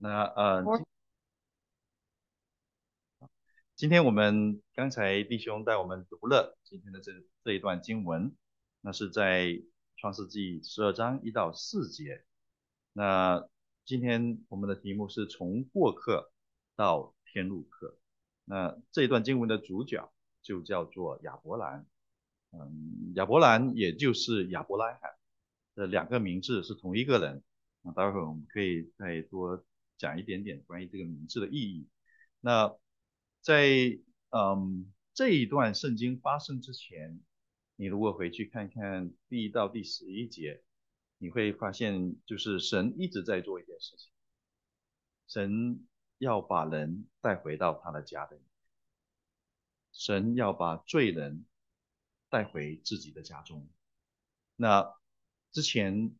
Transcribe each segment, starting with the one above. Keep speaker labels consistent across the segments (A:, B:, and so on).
A: 那呃，今天我们刚才弟兄带我们读了今天的这这一段经文，那是在创世纪十二章一到四节。那今天我们的题目是从过客到天路客。那这一段经文的主角就叫做亚伯兰。嗯，亚伯兰也就是亚伯拉罕的两个名字是同一个人。那待会儿我们可以再多讲一点点关于这个名字的意义。那在嗯这一段圣经发生之前，你如果回去看看第一到第十一节，你会发现就是神一直在做一件事情，神要把人带回到他的家里，神要把罪人带回自己的家中。那之前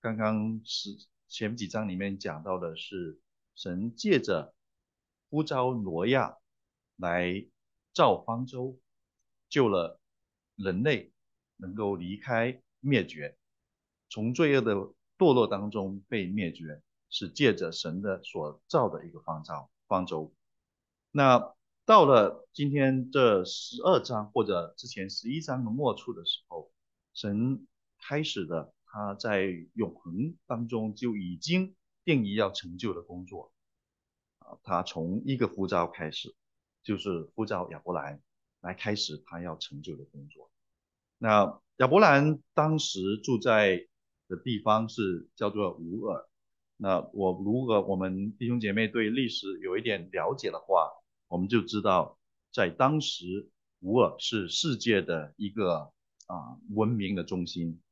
A: 刚刚是前几章里面讲到的是神借着呼召挪亚。来造方舟，救了人类，能够离开灭绝，从罪恶的堕落当中被灭绝，是借着神的所造的一个方舟。方舟。那到了今天这十二章或者之前十一章的末处的时候，神开始的他在永恒当中就已经定义要成就的工作啊，他从一个呼召开始。就是呼召亚伯兰来开始他要成就的工作。那亚伯兰当时住在的地方是叫做乌尔。那我如果我们弟兄姐妹对历史有一点了解的话，我们就知道在当时乌尔是世界的一个啊文明的中心，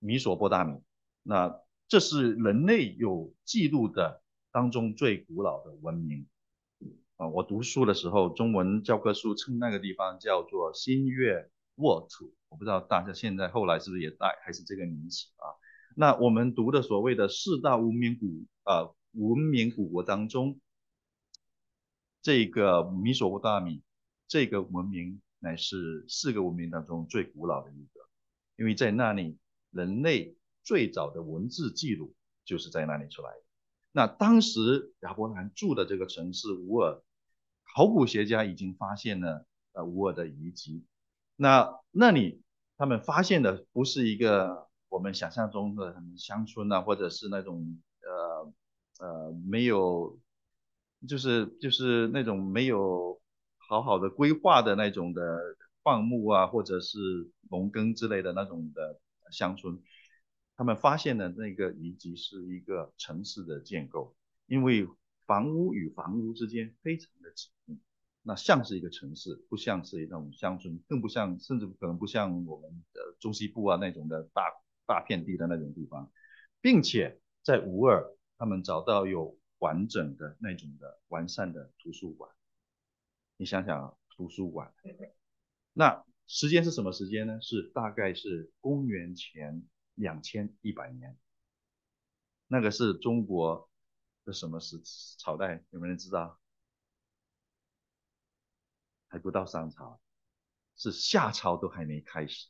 A: 米索波大米。那这是人类有记录的当中最古老的文明。啊，我读书的时候，中文教科书称那个地方叫做新月沃土，我不知道大家现在后来是不是也带还是这个名词啊？那我们读的所谓的四大文明古啊文明古国当中，这个米索不达米这个文明乃是四个文明当中最古老的一个，因为在那里人类最早的文字记录就是在那里出来的。那当时亚伯兰住的这个城市乌尔。考古学家已经发现了呃乌尔的遗迹，那那里他们发现的不是一个我们想象中的乡村啊，或者是那种呃呃没有，就是就是那种没有好好的规划的那种的放牧啊，或者是农耕之类的那种的乡村，他们发现的那个遗迹是一个城市的建构，因为。房屋与房屋之间非常的紧密，那像是一个城市，不像是一种乡村，更不像，甚至可能不像我们的中西部啊那种的大大片地的那种地方，并且在乌尔，他们找到有完整的那种的完善的图书馆。你想想，图书馆，那时间是什么时间呢？是大概是公元前两千一百年，那个是中国。的什么时朝代？有没有人知道？还不到商朝，是夏朝都还没开始。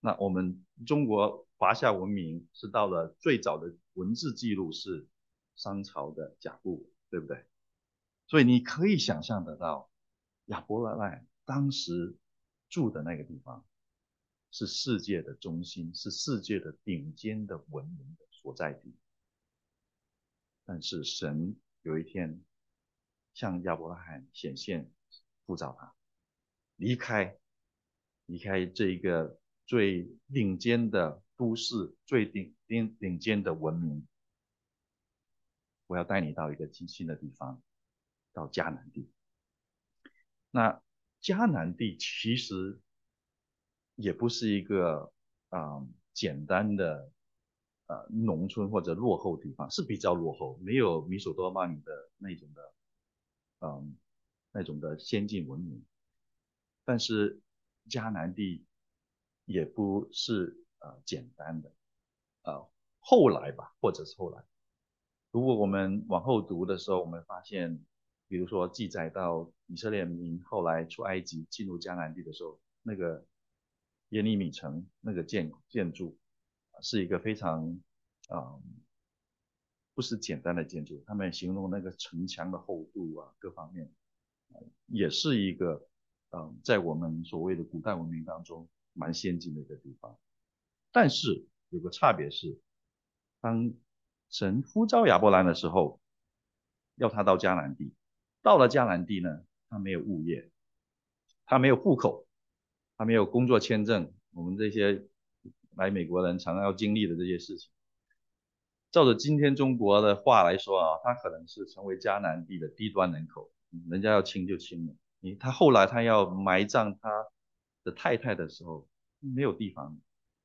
A: 那我们中国华夏文明是到了最早的文字记录是商朝的甲骨，对不对？所以你可以想象得到，亚伯拉罕当时住的那个地方是世界的中心，是世界的顶尖的文明的所在地。但是神有一天向亚伯拉罕显现，呼召他离开，离开这一个最顶尖的都市，最顶顶顶尖的文明。我要带你到一个新新的地方，到迦南地。那迦南地其实也不是一个啊简单的。呃，农村或者落后地方是比较落后，没有米索多曼的那种的，嗯，那种的先进文明。但是迦南地也不是呃简单的，呃，后来吧，或者是后来，如果我们往后读的时候，我们发现，比如说记载到以色列民后来出埃及进入迦南地的时候，那个耶利米城那个建建筑。是一个非常，嗯，不是简单的建筑，他们形容那个城墙的厚度啊，各方面，也是一个，嗯，在我们所谓的古代文明当中蛮先进的一个地方。但是有个差别是，当神呼召亚伯兰的时候，要他到迦南地，到了迦南地呢，他没有物业，他没有户口，他没有工作签证，我们这些来美国人常常要经历的这些事情。照着今天中国的话来说啊，他可能是成为迦南地的低端人口，人家要亲就亲了。你他后来他要埋葬他的太太的时候，没有地方，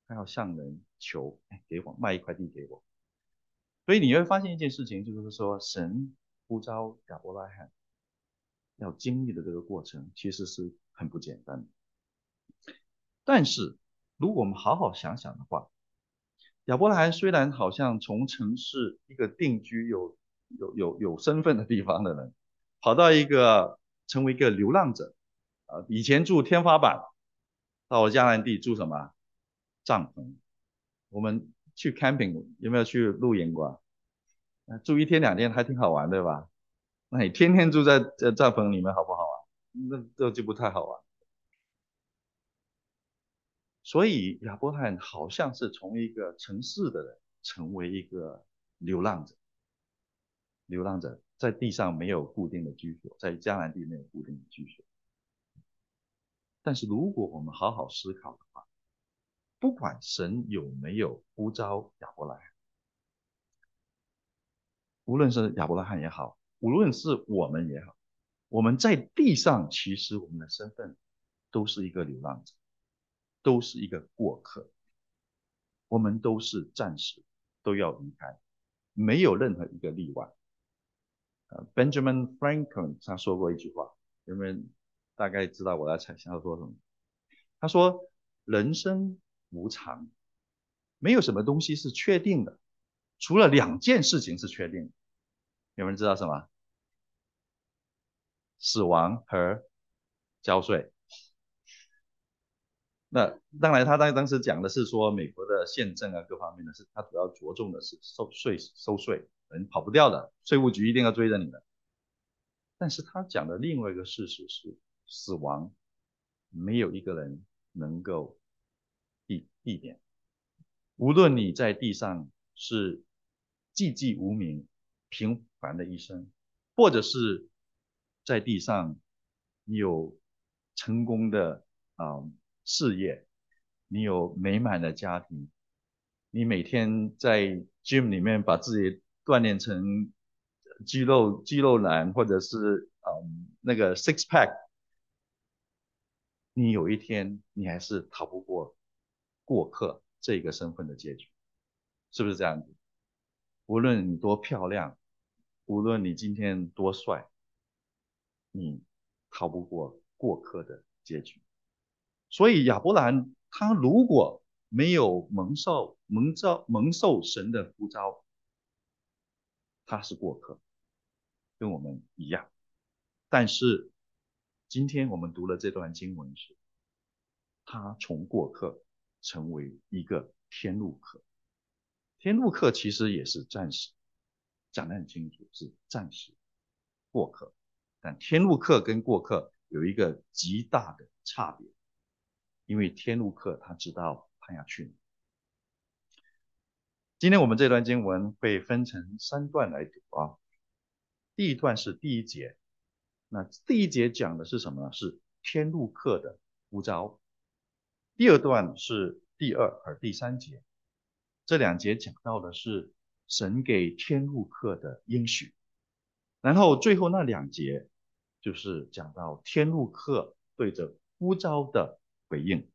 A: 他要向人求，哎，给我卖一块地给我。所以你会发现一件事情，就是说神呼召亚伯拉罕要经历的这个过程，其实是很不简单的。但是如果我们好好想想的话，亚伯拉罕虽然好像从城市一个定居有有有有身份的地方的人，跑到一个成为一个流浪者，啊，以前住天花板，到了迦南地住什么帐篷？我们去 camping 有没有去露营过？住一天两天还挺好玩，对吧？那你天天住在这帐篷里面好不好啊？那这就不太好玩。所以亚伯拉罕好像是从一个城市的人成为一个流浪者，流浪者在地上没有固定的居所，在迦南地没有固定的居所。但是如果我们好好思考的话，不管神有没有呼召亚伯拉罕，无论是亚伯拉罕也好，无论是我们也好，我们在地上其实我们的身份都是一个流浪者。都是一个过客，我们都是暂时都要离开，没有任何一个例外。呃，Benjamin Franklin 他说过一句话，有没有大概知道我在猜想要说什么？他说：“人生无常，没有什么东西是确定的，除了两件事情是确定的。有人知道什么？死亡和交税。”那当然，他当当时讲的是说美国的宪政啊，各方面的是，他主要着重的是收税收税，人跑不掉的，税务局一定要追着你的。但是他讲的另外一个事实是，死亡没有一个人能够避避免，无论你在地上是寂寂无名、平凡的一生，或者是在地上你有成功的啊。事业，你有美满的家庭，你每天在 gym 里面把自己锻炼成肌肉肌肉男，或者是嗯那个 six pack，你有一天你还是逃不过过客这个身份的结局，是不是这样子？无论你多漂亮，无论你今天多帅，你逃不过过客的结局。所以亚伯兰他如果没有蒙受蒙召蒙受神的呼召，他是过客，跟我们一样。但是今天我们读了这段经文时，他从过客成为一个天路客。天路客其实也是暂时，讲得很清楚是暂时过客，但天路客跟过客有一个极大的差别。因为天路客他知道他要去哪。今天我们这段经文会分成三段来读啊。第一段是第一节，那第一节讲的是什么呢？是天路客的呼召。第二段是第二和第三节，这两节讲到的是神给天路客的应许。然后最后那两节就是讲到天路客对着呼召的。回应，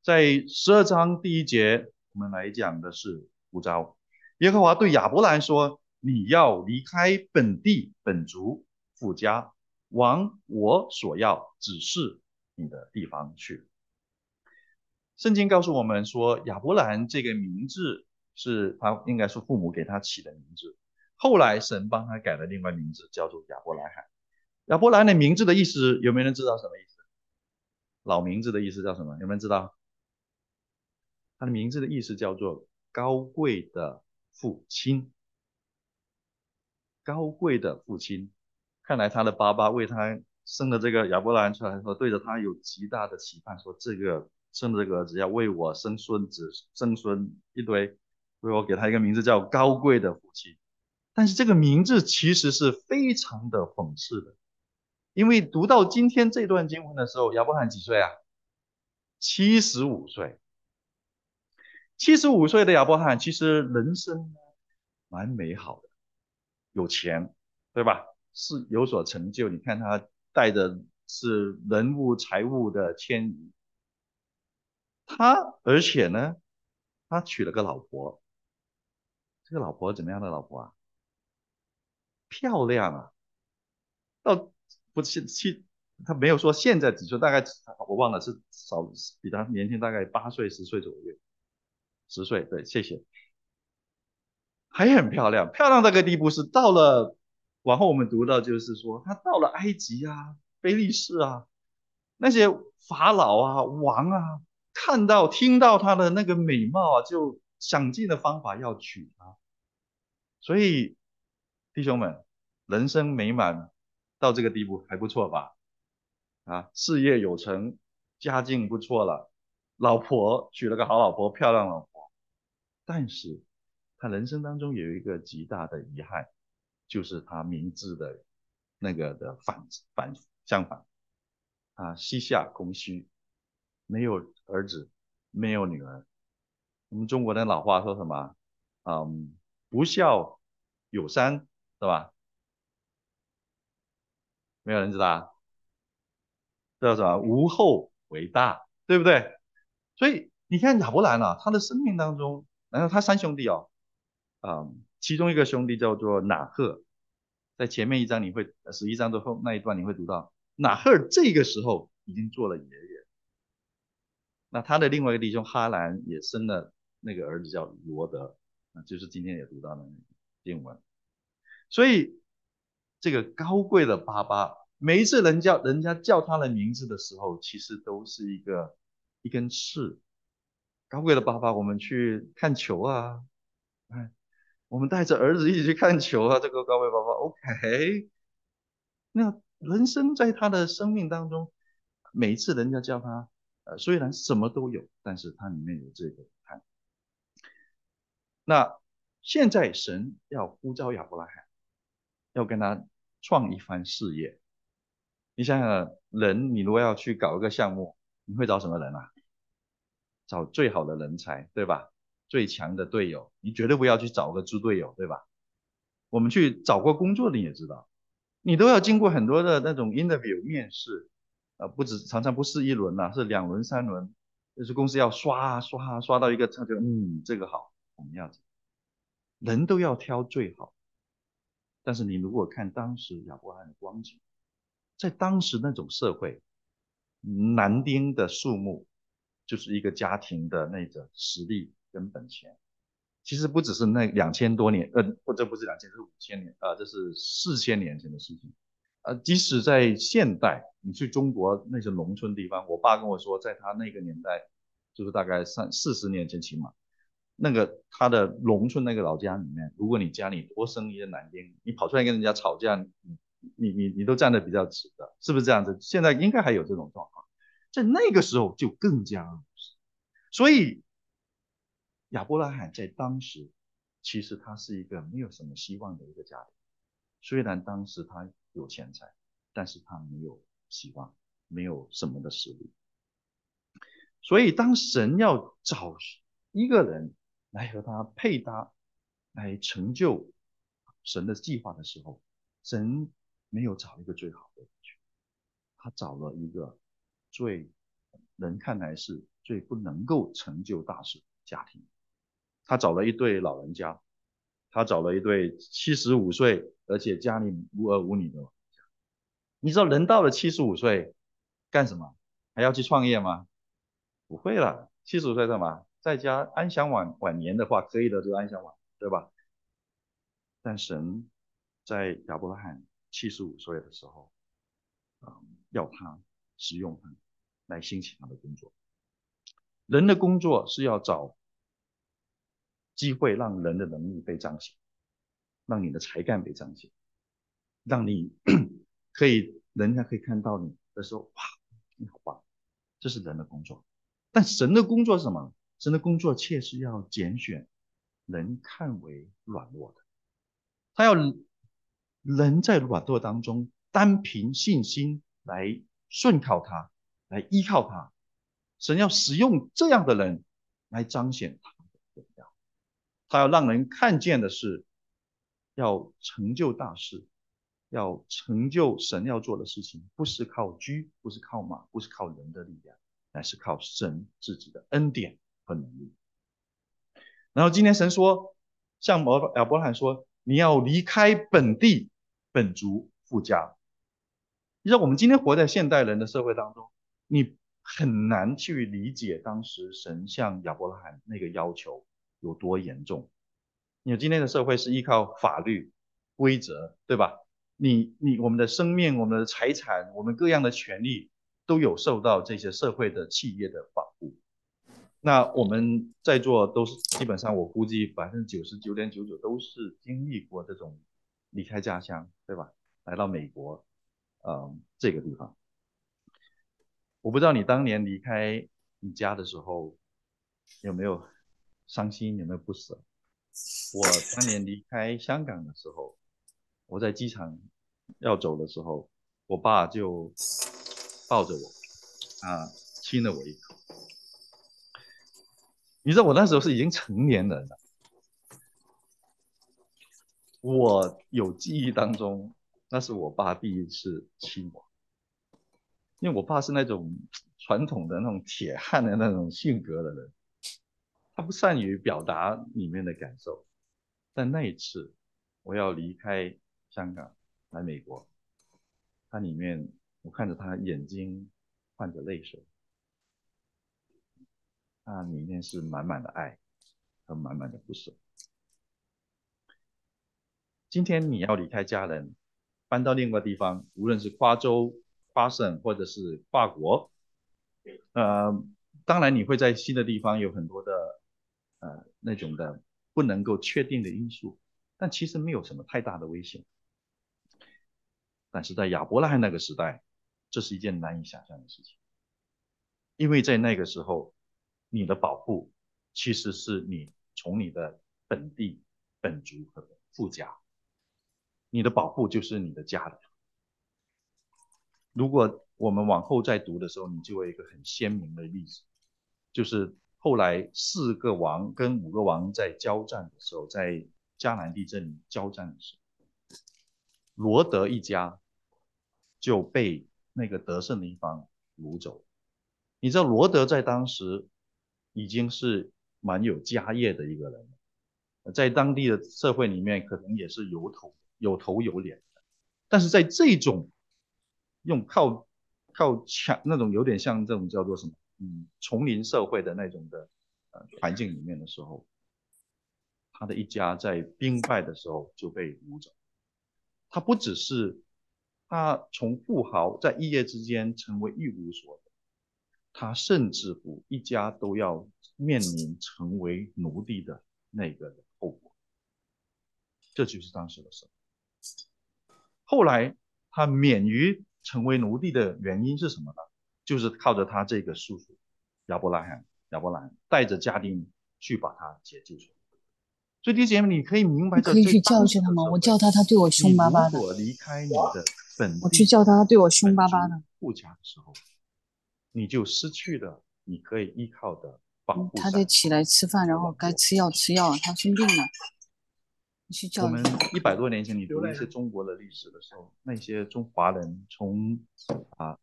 A: 在十二章第一节，我们来讲的是呼召。耶和华对亚伯兰说：“你要离开本地本族富家，往我所要指示你的地方去。”圣经告诉我们说，亚伯兰这个名字是他应该是父母给他起的名字，后来神帮他改了另外名字，叫做亚伯拉罕。亚伯兰的名字的意思，有没有人知道什么意思？老名字的意思叫什么？有没有人知道？他的名字的意思叫做高贵的父亲。高贵的父亲。看来他的爸爸为他生了这个亚伯拉罕出来说，对着他有极大的期盼，说这个生的这个儿子要为我生孙子、生孙一堆，所以我给他一个名字叫高贵的福气。但是这个名字其实是非常的讽刺的，因为读到今天这段经文的时候，亚伯罕几岁啊？七十五岁。七十五岁的亚伯罕其实人生蛮美好的，有钱，对吧？是有所成就。你看他带的是人物财物的迁移，他而且呢，他娶了个老婆。这个老婆怎么样的老婆啊？漂亮啊！到不是去，他没有说现在几岁，大概我忘了是少比他年轻大概八岁十岁左右，十岁对，谢谢。还很漂亮，漂亮到个地步是到了。往后我们读到，就是说他到了埃及啊、菲利士啊，那些法老啊、王啊，看到、听到他的那个美貌啊，就想尽了方法要娶她。所以，弟兄们，人生美满到这个地步还不错吧？啊，事业有成，家境不错了，老婆娶了个好老婆，漂亮老婆。但是，他人生当中有一个极大的遗憾。就是他名字的那个的反反相反，啊，膝下空虚，没有儿子，没有女儿。我们中国的老话说什么？嗯，不孝有三，是吧？没有人知道，叫什么？无后为大，对不对？所以你看亚伯兰啊，他的生命当中，然后他三兄弟哦，嗯。其中一个兄弟叫做拿赫，在前面一章你会，十一章的后那一段你会读到，拿赫这个时候已经做了爷爷。那他的另外一个弟兄哈兰也生了那个儿子叫罗德，那就是今天也读到的经文。所以这个高贵的爸爸，每一次人叫人家叫他的名字的时候，其实都是一个一根刺。高贵的爸爸，我们去看球啊，哎。我们带着儿子一起去看球啊！这个高贵爸爸，OK。那人生在他的生命当中，每一次人家叫他，呃，虽然什么都有，但是他里面有这个。那现在神要呼召亚伯拉罕，要跟他创一番事业。你想想，人你如果要去搞一个项目，你会找什么人啊？找最好的人才，对吧？最强的队友，你绝对不要去找个猪队友，对吧？我们去找过工作的你也知道，你都要经过很多的那种 interview 面试，呃，不止常常不是一轮呐，是两轮三轮，就是公司要刷刷刷到一个，他就嗯这个好，我们要人都要挑最好。但是你如果看当时亚伯拉罕的光景，在当时那种社会，男丁的数目就是一个家庭的那个实力。跟本钱，其实不只是那两千多年，呃，或者不是两千，是五千年，啊，这是四千年前的事情，呃，即使在现代，你去中国那些农村地方，我爸跟我说，在他那个年代，就是大概三四十年前起码，那个他的农村那个老家里面，如果你家里多生一个男丁，你跑出来跟人家吵架，你你你你都站得比较直的，是不是这样子？现在应该还有这种状况，在那个时候就更加，所以。亚伯拉罕在当时，其实他是一个没有什么希望的一个家庭。虽然当时他有钱财，但是他没有希望，没有什么的实力。所以当神要找一个人来和他配搭，来成就神的计划的时候，神没有找一个最好的人去，他找了一个最人看来是最不能够成就大事家庭。他找了一对老人家，他找了一对七十五岁而且家里无儿无女的老人家。你知道人到了七十五岁干什么？还要去创业吗？不会了，七十五岁干嘛？在家安享晚晚年的话，可以的就安享晚，对吧？但神在亚伯拉罕七十五岁的时候，啊，要他使用他来兴起他的工作。人的工作是要找。机会让人的能力被彰显，让你的才干被彰显，让你 可以人家可以看到你的时候，哇，你好棒！这是人的工作。但神的工作是什么？神的工作确实要拣选人看为软弱的，他要人在软弱当中单凭信心来顺靠他，来依靠他。神要使用这样的人来彰显他的荣耀，他要让人看见的是，要成就大事，要成就神要做的事情，不是靠车，不是靠马，不是靠人的力量。乃是靠神自己的恩典和能力。然后今天神说，像摩亚伯拉罕说，你要离开本地本族富家。你知道我们今天活在现代人的社会当中，你很难去理解当时神向亚伯拉罕那个要求有多严重。因为今天的社会是依靠法律规则，对吧？你你我们的生命、我们的财产、我们各样的权利。都有受到这些社会的企业的保护。那我们在座都是基本上，我估计百分之九十九点九九都是经历过这种离开家乡，对吧？来到美国，嗯，这个地方。我不知道你当年离开你家的时候有没有伤心，有没有不舍？我当年离开香港的时候，我在机场要走的时候，我爸就。抱着我，啊，亲了我一口。你知道我那时候是已经成年人了，我有记忆当中，那是我爸第一次亲我。因为我爸是那种传统的那种铁汉的那种性格的人，他不善于表达里面的感受。但那一次，我要离开香港来美国，他里面。我看着他眼睛泛着泪水，那里面是满满的爱和满满的不舍。今天你要离开家人，搬到另外地方，无论是跨州、跨省或者是跨国，呃，当然你会在新的地方有很多的呃那种的不能够确定的因素，但其实没有什么太大的危险。但是在亚伯拉罕那个时代。这是一件难以想象的事情，因为在那个时候，你的保护其实是你从你的本地本族和富家，你的保护就是你的家人。如果我们往后再读的时候，你就会一个很鲜明的例子，就是后来四个王跟五个王在交战的时候，在迦南地震交战的时候，罗德一家就被。那个得胜的一方掳走，你知道罗德在当时已经是蛮有家业的一个人，在当地的社会里面可能也是有头有头有脸的，但是在这种用靠靠强那种有点像这种叫做什么嗯丛林社会的那种的呃环境里面的时候，他的一家在兵败的时候就被掳走，他不只是。他从富豪在一夜之间成为一无所有，他甚至乎一家都要面临成为奴隶的那个后果。这就是当时的事。后来他免于成为奴隶的原因是什么呢？就是靠着他这个叔叔亚伯拉罕，亚伯拉罕带着家丁去把他解救出来。所以弟兄姐妹，你可以明白，
B: 可以去教训他吗？我叫他，他对我凶巴巴的。
A: 我离开你的本。
B: 我去叫他，他对我凶巴巴的。
A: 富家的时候，你就失去了你可以依靠的保护。
B: 他得起来吃饭，然后该吃药吃药。他生病了，你去叫。
A: 我们一百多年前你读一些中国的历史的时候，那些中华人从啊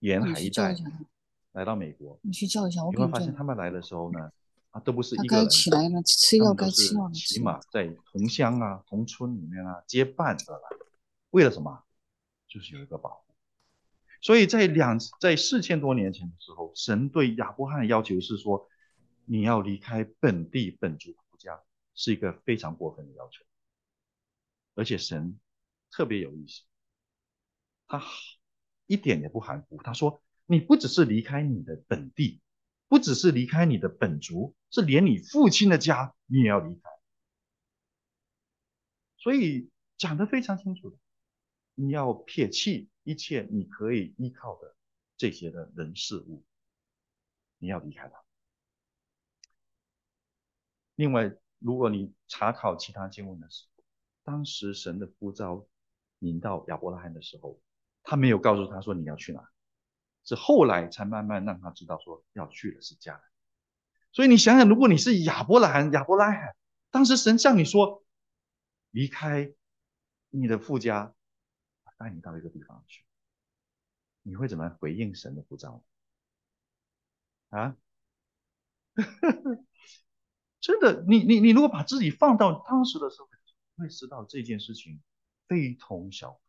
A: 沿海一带来到美国，
B: 你去叫一下。
A: 我你会发现他们来的时候呢，啊都不是一
B: 个人，该起来了，吃药该吃药。
A: 起码在同乡啊、同村里面啊结伴而来，为了什么？就是有一个保护，所以在两在四千多年前的时候，神对亚伯罕的要求是说，你要离开本地本族国家，是一个非常过分的要求。而且神特别有意思，他一点也不含糊。他说，你不只是离开你的本地，不只是离开你的本族，是连你父亲的家你也要离开。所以讲得非常清楚的，你要撇弃一切你可以依靠的这些的人事物，你要离开它。另外，如果你查考其他经文的时候，当时神的呼召临到亚伯拉罕的时候，他没有告诉他说你要去哪，是后来才慢慢让他知道说要去的是迦南。所以你想想，如果你是亚伯拉罕，亚伯拉罕，当时神向你说离开你的父家，带你到一个地方去，你会怎么回应神的呼召？啊？真的，你你你如果把自己放到当时的时候，会知道这件事情非同小可。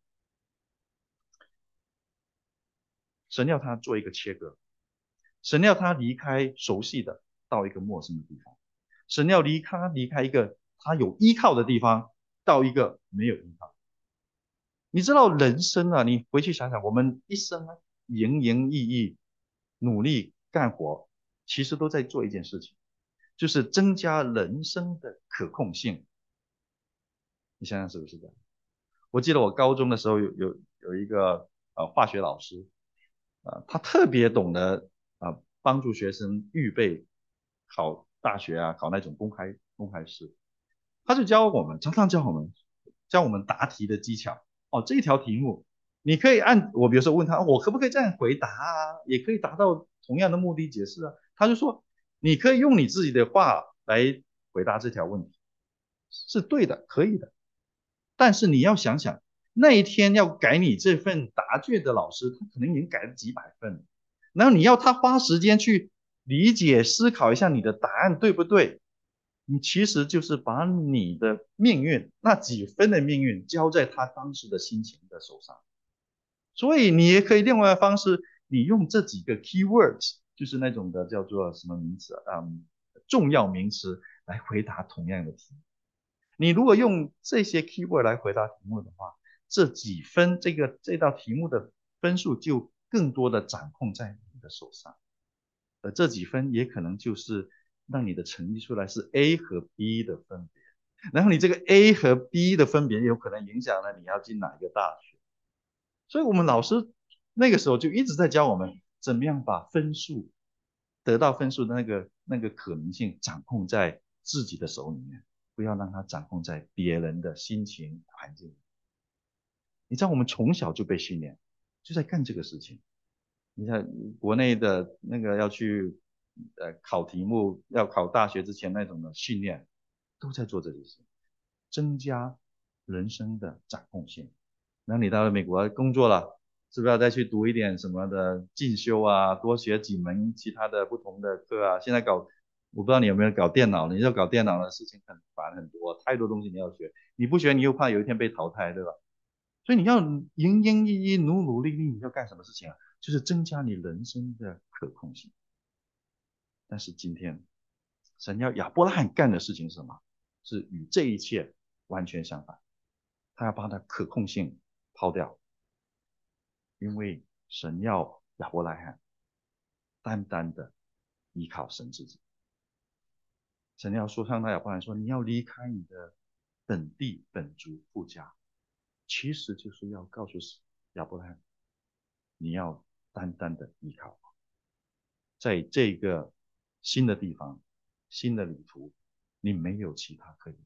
A: 神要他做一个切割，神要他离开熟悉的，到一个陌生的地方。神要离开离开一个他有依靠的地方，到一个没有依靠。你知道人生啊，你回去想想，我们一生啊，营营役役，努力干活，其实都在做一件事情。就是增加人生的可控性，你想想是不是这样？我记得我高中的时候有有有一个呃化学老师，啊，他特别懂得啊帮助学生预备考大学啊，考那种公开公开试，他就教我们，常常教我们教我们答题的技巧。哦，这一条题目你可以按我比如说问他，我可不可以这样回答啊？也可以达到同样的目的解释啊？他就说。你可以用你自己的话来回答这条问题，是对的，可以的。但是你要想想，那一天要改你这份答卷的老师，他可能已经改了几百份，然后你要他花时间去理解、思考一下你的答案对不对？你其实就是把你的命运那几分的命运交在他当时的心情的手上。所以你也可以另外的方式，你用这几个 keywords。就是那种的叫做什么名词啊？嗯，重要名词来回答同样的题。你如果用这些 keyword 来回答题目的话，这几分这个这道题目的分数就更多的掌控在你的手上。而这几分也可能就是让你的成绩出来是 A 和 B 的分别。然后你这个 A 和 B 的分别有可能影响了你要进哪一个大学。所以我们老师那个时候就一直在教我们。怎么样把分数得到分数的那个那个可能性掌控在自己的手里面，不要让它掌控在别人的心情环境。你知道我们从小就被训练，就在干这个事情。你看国内的那个要去呃考题目，要考大学之前那种的训练，都在做这些事，增加人生的掌控性。那你到了美国工作了。是不是要再去读一点什么的进修啊？多学几门其他的不同的课啊？现在搞，我不知道你有没有搞电脑？你要搞电脑的事情很烦很多，太多东西你要学，你不学你又怕有一天被淘汰，对吧？所以你要营营役役、努努力力，你要干什么事情啊？就是增加你人生的可控性。但是今天，神要亚伯拉罕干的事情是什么？是与这一切完全相反，他要把他可控性抛掉。因为神要亚伯拉罕单单的依靠神自己，神要说向他亚伯拉罕说：“你要离开你的本地本族父家，其实就是要告诉亚伯拉罕，你要单单的依靠，在这个新的地方、新的旅途，你没有其他可以，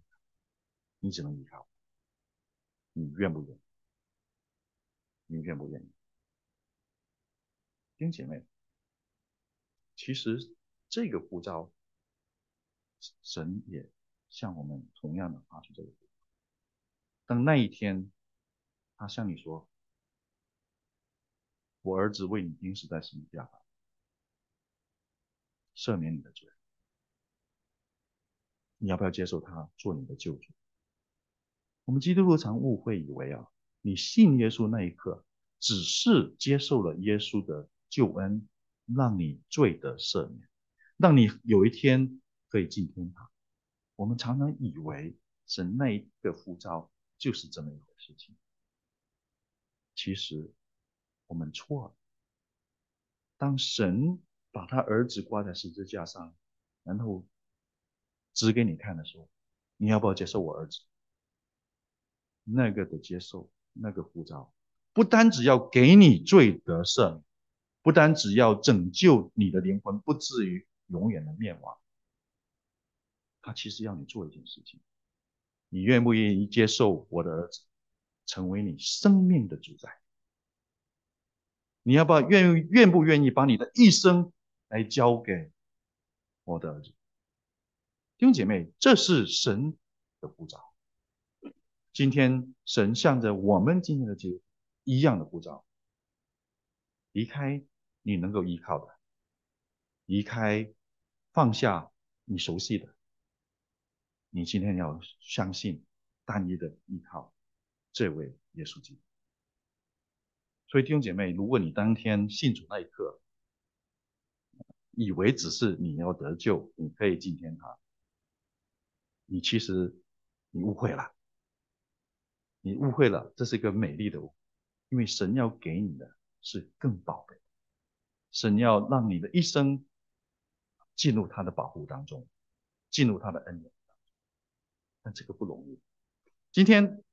A: 你只能依靠。你愿不愿意？你愿不愿意？”弟兄姐妹，其实这个护照，神也向我们同样的发出这个。当那一天，他向你说：“我儿子为你钉死在十字架上，赦免你的罪。”你要不要接受他做你的救主？我们基督徒常误会以为啊，你信耶稣那一刻，只是接受了耶稣的。救恩让你罪得赦免，让你有一天可以进天堂。我们常常以为神那一个呼召就是这么一回事情，其实我们错了。当神把他儿子挂在十字架上，然后指给你看的时候，你要不要接受我儿子？那个的接受，那个呼召，不单只要给你罪得赦，不单只要拯救你的灵魂不至于永远的灭亡，他其实要你做一件事情，你愿不愿意接受我的儿子成为你生命的主宰？你要不要愿愿不愿意把你的一生来交给我的儿子？弟兄姐妹，这是神的护照。今天神向着我们今天的基督一样的护照，离开你能够依靠的，离开放下你熟悉的，你今天要相信单一的依靠这位耶稣基督。所以弟兄姐妹，如果你当天信主那一刻，以为只是你要得救，你可以进天堂，你其实你误会了，你误会了，这是一个美丽的误，因为神要给你的是更宝贝，神要让你的一生进入他的保护当中，进入他的恩典当中，但这个不容易。今天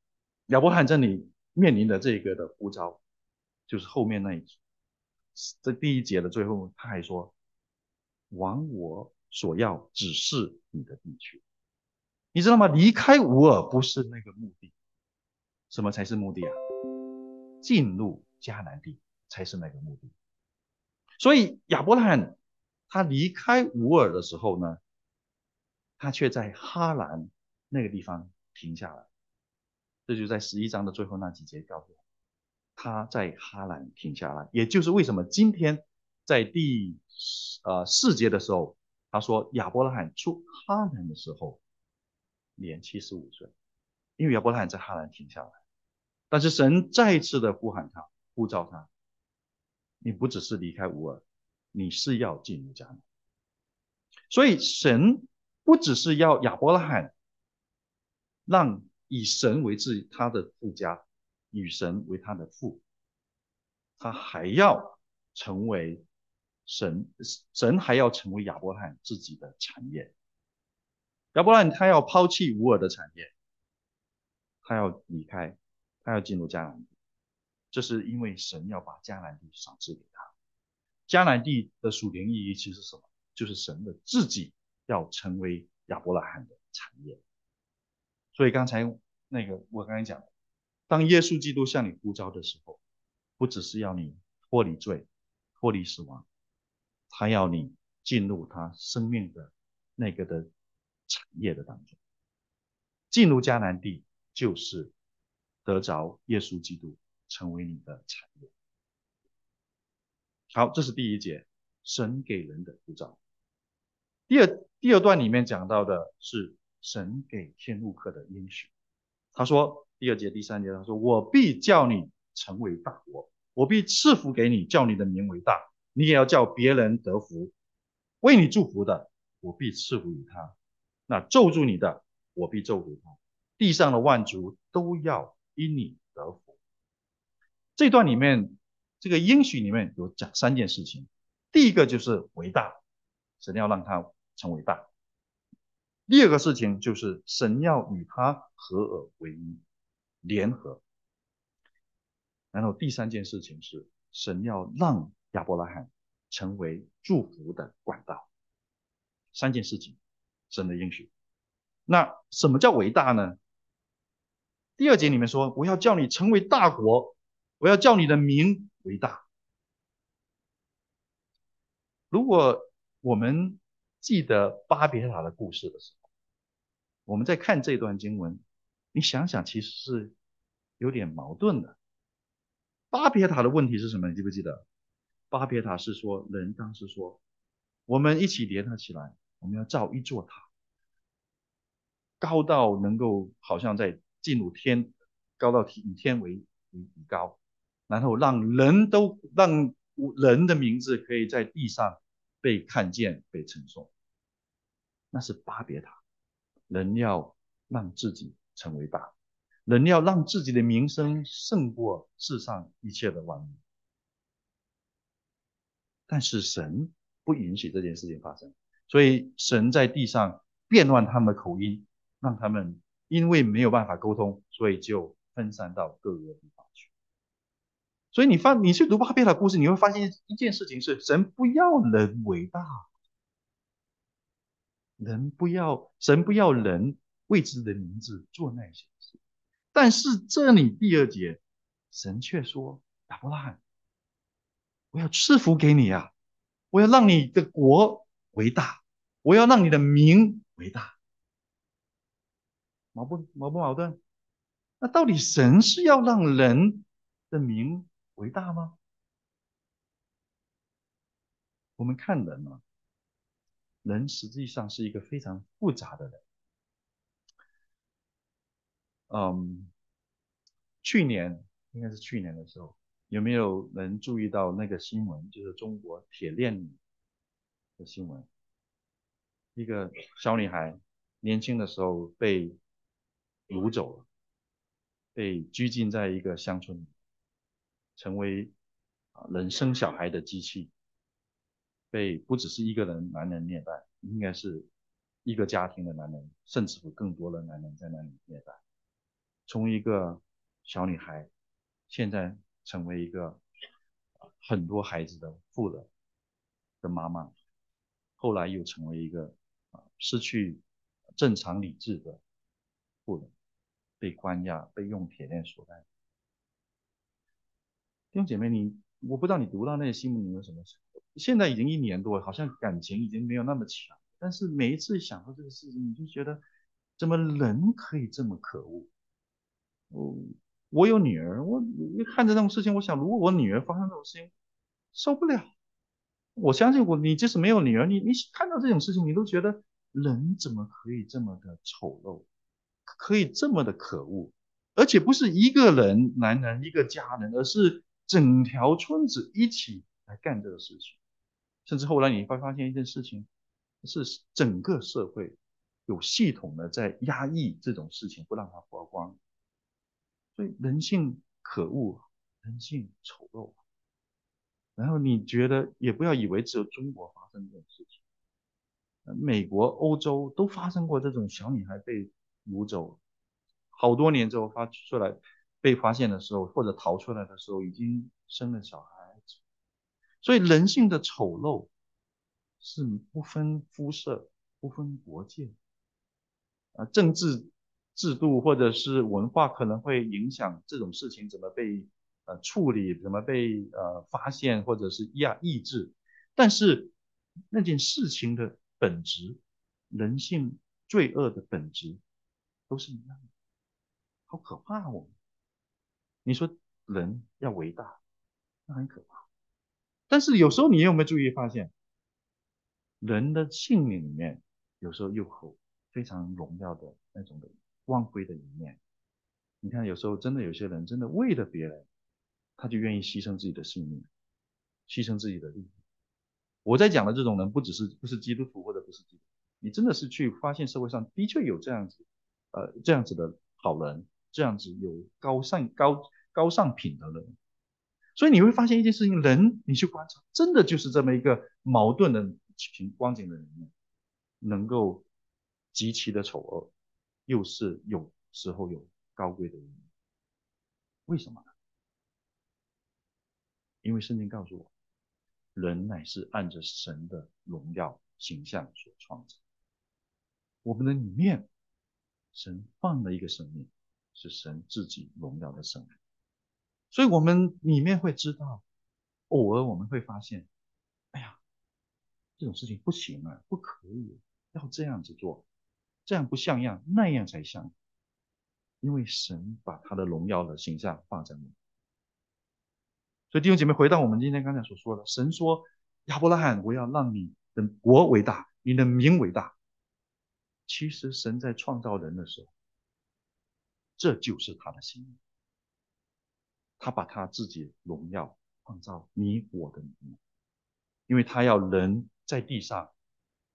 A: 亚伯罕这里面临的这个的呼召。就是后面那一句，这第一节的最后，他还说：“往我所要指示你的地区。”你知道吗？离开吾尔不是那个目的，什么才是目的啊？进入迦南地才是那个目的。所以亚伯拉罕他离开吾尔的时候呢，他却在哈兰那个地方停下来。这就在十一章的最后那几节告诉我。他在哈兰停下来，也就是为什么今天在第呃四节的时候，他说亚伯拉罕出哈兰的时候年七十五岁，因为亚伯拉罕在哈兰停下来，但是神再一次的呼喊他，呼召他，你不只是离开乌尔，你是要进入迦南，所以神不只是要亚伯拉罕让以神为自他的父家。以神为他的父，他还要成为神，神还要成为亚伯拉罕自己的产业。亚伯拉罕他要抛弃乌尔的产业，他要离开，他要进入迦南地。这是因为神要把迦南地赏赐给他。迦南地的属灵意义其实是什么？就是神的自己要成为亚伯拉罕的产业。所以刚才那个我刚才讲。当耶稣基督向你呼召的时候，不只是要你脱离罪、脱离死亡，他要你进入他生命的那个的产业的当中。进入迦南地，就是得着耶稣基督成为你的产业。好，这是第一节，神给人的呼召。第二第二段里面讲到的是神给天路客的应许，他说。第二节、第三节，他说：“我必叫你成为大国，我必赐福给你，叫你的名为大，你也要叫别人得福。为你祝福的，我必赐福于他；那咒住你的，我必咒诅他。地上的万族都要因你得福。”这段里面，这个应许里面有讲三件事情。第一个就是伟大，神要让他成为大；第二个事情就是神要与他合而为一。联合，然后第三件事情是神要让亚伯拉罕成为祝福的管道。三件事情，神的应许。那什么叫伟大呢？第二节里面说：“我要叫你成为大国，我要叫你的名为大。”如果我们记得巴别塔的故事的时候，我们在看这段经文。你想想，其实是有点矛盾的。巴别塔的问题是什么？你记不记得？巴别塔是说，人当时说，我们一起联合起来，我们要造一座塔，高到能够好像在进入天，高到以天为为高，然后让人都让人的名字可以在地上被看见、被称颂。那是巴别塔，人要让自己。成为大，人要让自己的名声胜过世上一切的万物。但是神不允许这件事情发生，所以神在地上变乱他们的口音，让他们因为没有办法沟通，所以就分散到各个地方去。所以你发你去读巴别的故事，你会发现一件事情是：神不要人伟大，人不要神不要人为自己的名字做那些事。但是这里第二节，神却说：亚伯拉罕，我要赐福给你啊，我要让你的国为大，我要让你的名为大。矛不矛不矛盾？那到底神是要让人的名为大吗？我们看人啊，人实际上是一个非常复杂的人。嗯，去年应该是去年的时候，有没有人注意到那个新闻？就是中国铁链女的新闻，一个小女孩年轻的时候被。掳走了，被拘禁在一个乡村，成为啊人生小孩的机器，被不只是一个人男人虐待，应该是一个家庭的男人，甚至有更多的男人在那里虐待。从一个小女孩，现在成为一个很多孩子的父的的妈妈，后来又成为一个啊失去正常理智的妇人。被关押，被用铁链锁在。弟兄姐妹，你我不知道你读到那些新闻，你有什么？现在已经一年多，好像感情已经没有那么强。但是每一次想到这个事情，你就觉得，怎么人可以这么可恶？哦我有女儿，我一看着这种事情，我想，如果我女儿发生这种事情，受不了。我相信我，你即使没有女儿，你你看到这种事情，你都觉得人怎么可以这么的丑陋？可以这么的可恶，而且不是一个人、男人、一个家人，而是整条村子一起来干这个事情。甚至后来你会发现一件事情，是整个社会有系统的在压抑这种事情，不让它曝光。人性可恶，人性丑陋。然后你觉得也不要以为只有中国发生这种事情，美国、欧洲都发生过这种小女孩被。掳走，好多年之后发出来，被发现的时候或者逃出来的时候，已经生了小孩子。所以人性的丑陋是不分肤色、不分国界啊，政治制度或者是文化可能会影响这种事情怎么被呃处理，怎么被呃发现或者是压抑制。但是那件事情的本质，人性罪恶的本质。都是一样的，好可怕哦！你说人要伟大，那很可怕。但是有时候你有没有注意发现，人的性命里面有时候又有非常荣耀的那种的光辉的一面。你看，有时候真的有些人真的为了别人，他就愿意牺牲自己的性命，牺牲自己的利益。我在讲的这种人，不只是不是基督徒或者不是基督徒，你真的是去发现社会上的确有这样子。呃，这样子的好人，这样子有高尚高高尚品德的人，所以你会发现一件事情：人，你去观察，真的就是这么一个矛盾的情光景的人，能够极其的丑恶，又是有时候有高贵的一面。为什么呢？因为圣经告诉我，人乃是按着神的荣耀形象所创造，我们的里面。神放了一个生命，是神自己荣耀的生命，所以我们里面会知道，偶尔我们会发现，哎呀，这种事情不行啊，不可以，要这样子做，这样不像样，那样才像，因为神把他的荣耀的形象放在那里。所以弟兄姐妹，回到我们今天刚才所说的，神说亚伯拉罕，我要让你的国伟大，你的名伟大。其实神在创造人的时候，这就是他的心意。他把他自己荣耀创造你我的里面，因为他要人在地上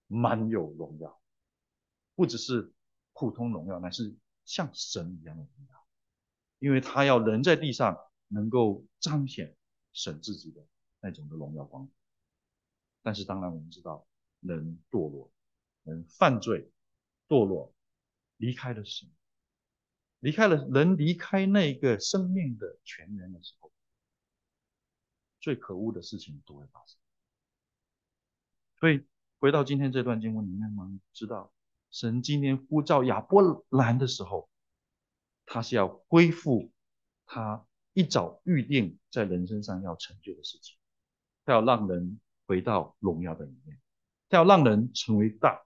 A: 满有荣耀，不只是普通荣耀，乃是像神一样的荣耀。因为他要人在地上能够彰显神自己的那种的荣耀光。但是当然我们知道，人堕落，人犯罪。堕落，离开了神，离开了人离开那个生命的泉源的时候，最可恶的事情都会发生。所以回到今天这段经文里面，我们知道，神今天呼召亚伯兰的时候，他是要恢复他一早预定在人身上要成就的事情，他要让人回到荣耀的里面，他要让人成为大。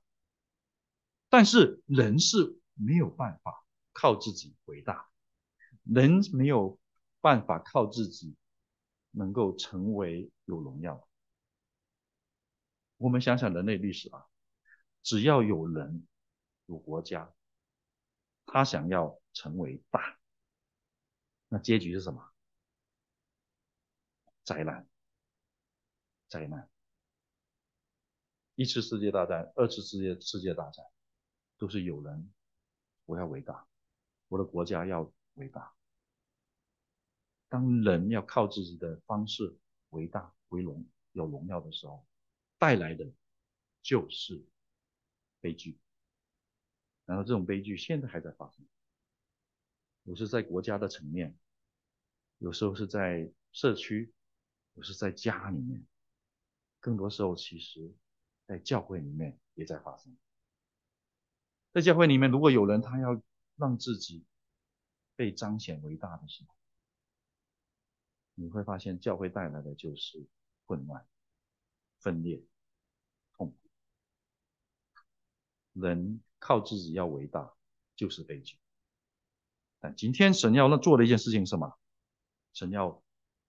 A: 但是人是没有办法靠自己伟大，人没有办法靠自己能够成为有荣耀。我们想想人类历史啊，只要有人有国家，他想要成为大，那结局是什么？灾难，灾难。一次世界大战，二次世界世界大战。都是有人，我要伟大，我的国家要伟大。当人要靠自己的方式伟大、为荣、有荣耀的时候，带来的就是悲剧。然后这种悲剧现在还在发生，有时在国家的层面，有时候是在社区，有时在家里面，更多时候其实在教会里面也在发生。在教会里面，如果有人他要让自己被彰显为大的时候，你会发现教会带来的就是混乱、分裂、痛苦。人靠自己要伟大就是悲剧。但今天神要那做的一件事情是什么？神要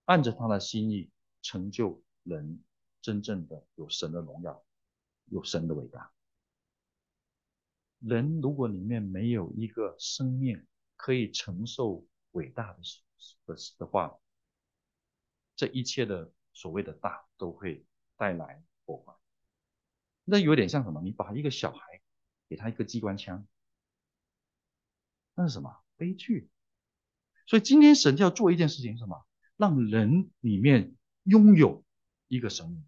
A: 按着他的心意成就人真正的有神的荣耀，有神的伟大。人如果里面没有一个生命可以承受伟大的的的话，这一切的所谓的大都会带来破坏。那有点像什么？你把一个小孩给他一个机关枪，那是什么悲剧？所以今天神要做一件事情，什么？让人里面拥有一个生命，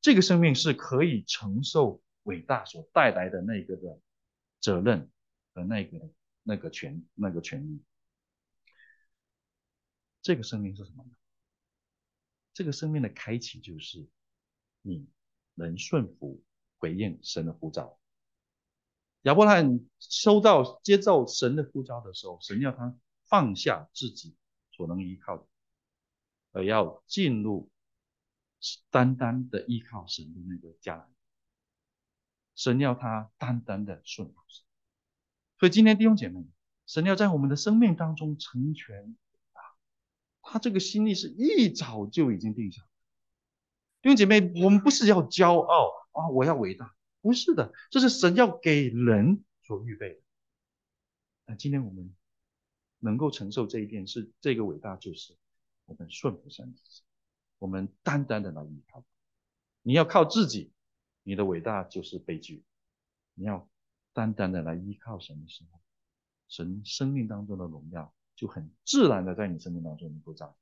A: 这个生命是可以承受伟大所带来的那个的。责任和那个那个权那个权利，这个生命是什么呢？这个生命的开启就是你能顺服回应神的呼召。亚伯拉罕收到接受神的呼召的时候，神要他放下自己所能依靠的，而要进入单单的依靠神的那个家。神要他单单的顺服神，所以今天弟兄姐妹，神要在我们的生命当中成全啊，他这个心意是一早就已经定下。弟兄姐妹，我们不是要骄傲啊，我要伟大，不是的，这是神要给人所预备的。那今天我们能够承受这一点，是这个伟大，就是我们顺服神，我们单单的来依靠。你要靠自己。你的伟大就是悲剧。你要单单的来依靠神的时候，神生命当中的荣耀就很自然的在你生命当中能够彰显。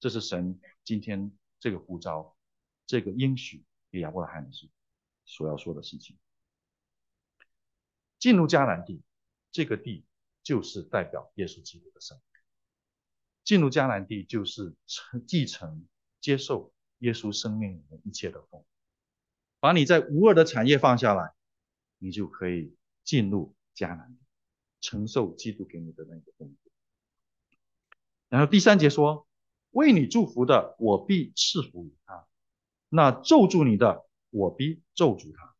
A: 这是神今天这个呼召，这个应许给亚伯拉罕的是所要说的事情。进入迦南地，这个地就是代表耶稣基督的生命。进入迦南地就是承继承、接受耶稣生命里面一切的丰。把你在无二的产业放下来，你就可以进入迦南，承受基督给你的那个工作。然后第三节说：“为你祝福的，我必赐福于他；那咒诅你的，我必咒诅他。”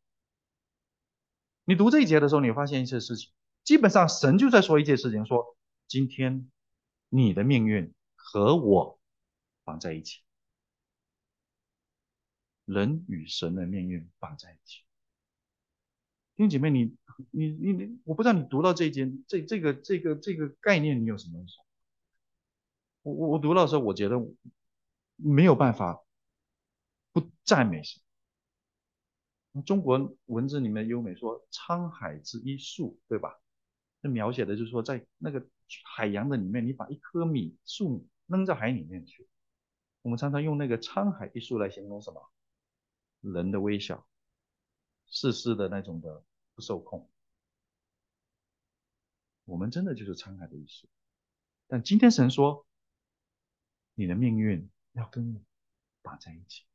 A: 你读这一节的时候，你发现一些事情，基本上神就在说一件事情：说今天你的命运和我绑在一起。人与神的命运绑在一起，弟兄姐妹，你你你你，我不知道你读到这一节这这个这个这个概念，你有什么？我我我读到的时候，我觉得没有办法不赞美神。中国文字里面优美说“沧海之一粟”，对吧？那描写的就是说，在那个海洋的里面，你把一颗米粟米扔到海里面去。我们常常用那个“沧海一粟”来形容什么？人的微小，世事的那种的不受控。我们真的就是沧海的一粟。但今天神说，你的命运要跟我绑在一起。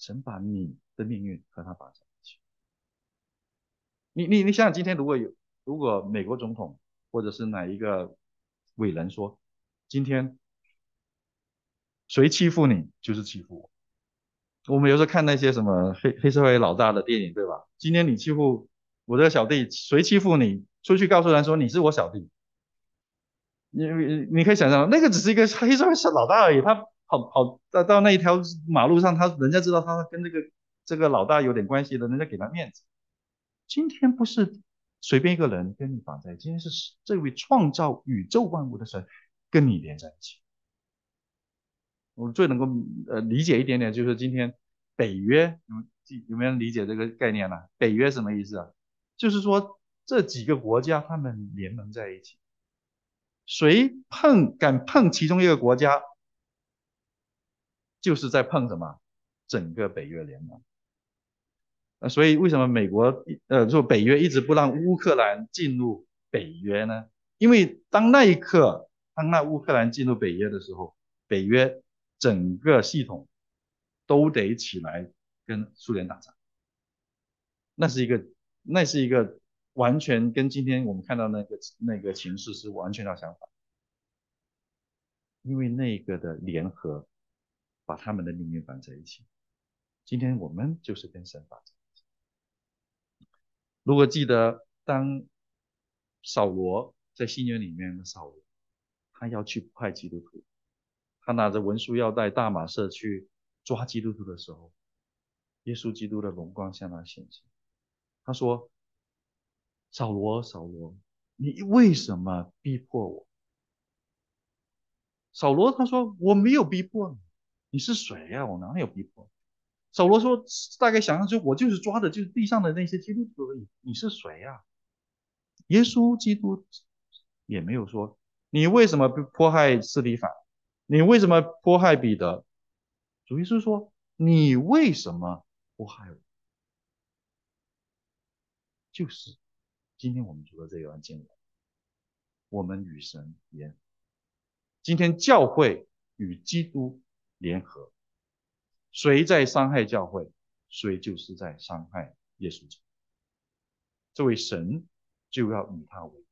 A: 神把你的命运和他绑在一起。你你你想想，今天如果有如果美国总统或者是哪一个伟人说，今天谁欺负你就是欺负我。我们有时候看那些什么黑黑社会老大的电影，对吧？今天你欺负我这个小弟，谁欺负你？出去告诉人说你是我小弟。你你可以想象，那个只是一个黑社会小老大而已，他跑跑到到那一条马路上，他人家知道他跟这个这个老大有点关系的，人家给他面子。今天不是随便一个人跟你绑在一起，今天是这位创造宇宙万物的神跟你连在一起。我最能够呃理解一点点，就是今天北约有有没有人理解这个概念呢？北约什么意思啊？就是说这几个国家他们联盟在一起，谁碰敢碰其中一个国家，就是在碰什么整个北约联盟。那所以为什么美国呃说北约一直不让乌克兰进入北约呢？因为当那一刻，当那乌克兰进入北约的时候，北约整个系统都得起来跟苏联打仗。那是一个，那是一个完全跟今天我们看到那个那个形势是完全要相反。因为那个的联合，把他们的命运绑在一起。今天我们就是跟神绑在一起。如果记得，当扫罗在新约里面的扫罗，他要去迫害基督徒，他拿着文书要带大马色去抓基督徒的时候，耶稣基督的荣光向他显现。他说：“扫罗，扫罗，你为什么逼迫我？”扫罗他说：“我没有逼迫你，你是谁呀？我哪里有逼迫？”扫罗说：“大概想象就我就是抓的，就是地上的那些基督徒而已。你是谁呀？”耶稣基督也没有说：“你为什么迫害斯提凡？你为什么迫害彼得？”主耶稣说：“你为什么迫害我？”就是今天我们读的这一段经文，我们与神言，今天教会与基督联合。谁在伤害教会，谁就是在伤害耶稣基督。这位神就要与他为。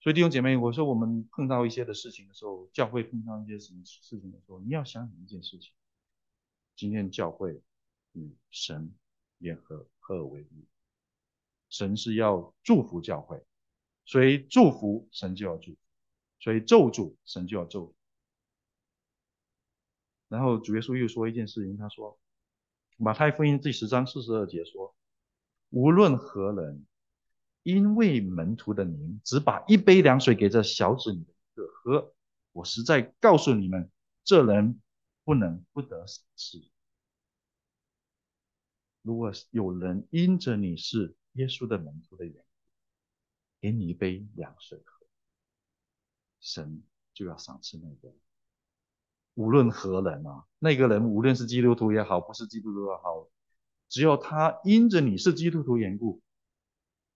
A: 所以弟兄姐妹，我说我们碰到一些的事情的时候，教会碰到一些什么事情的时候，你要想想一件事情：今天教会与神联合，合而为一。神是要祝福教会，所以祝福神就要祝福，所以咒诅神就要咒诅。然后主耶稣又说一件事情，他说：“马太福音第十章四十二节说，无论何人，因为门徒的名，只把一杯凉水给这小子女喝，我实在告诉你们，这人不能不得赏赐。如果有人因着你是耶稣的门徒的缘故，给你一杯凉水喝，神就要赏赐那个。”无论何人啊，那个人无论是基督徒也好，不是基督徒也好，只要他因着你是基督徒缘故，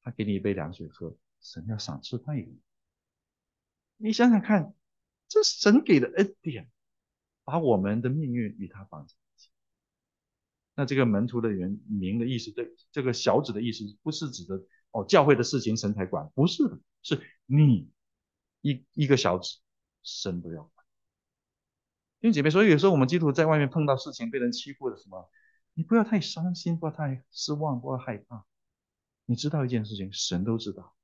A: 他给你一杯凉水喝，神要赏赐他一个。你想想看，这神给的恩典，把我们的命运与他绑在一起。那这个门徒的原名的意思，这这个小子的意思，不是指的哦教会的事情神才管，不是的，是你一一个小子，神都要管。因为姐妹，所以有时候我们基督徒在外面碰到事情，被人欺负的什么，你不要太伤心，不要太失望，不要害怕。你知道一件事情，神都知道，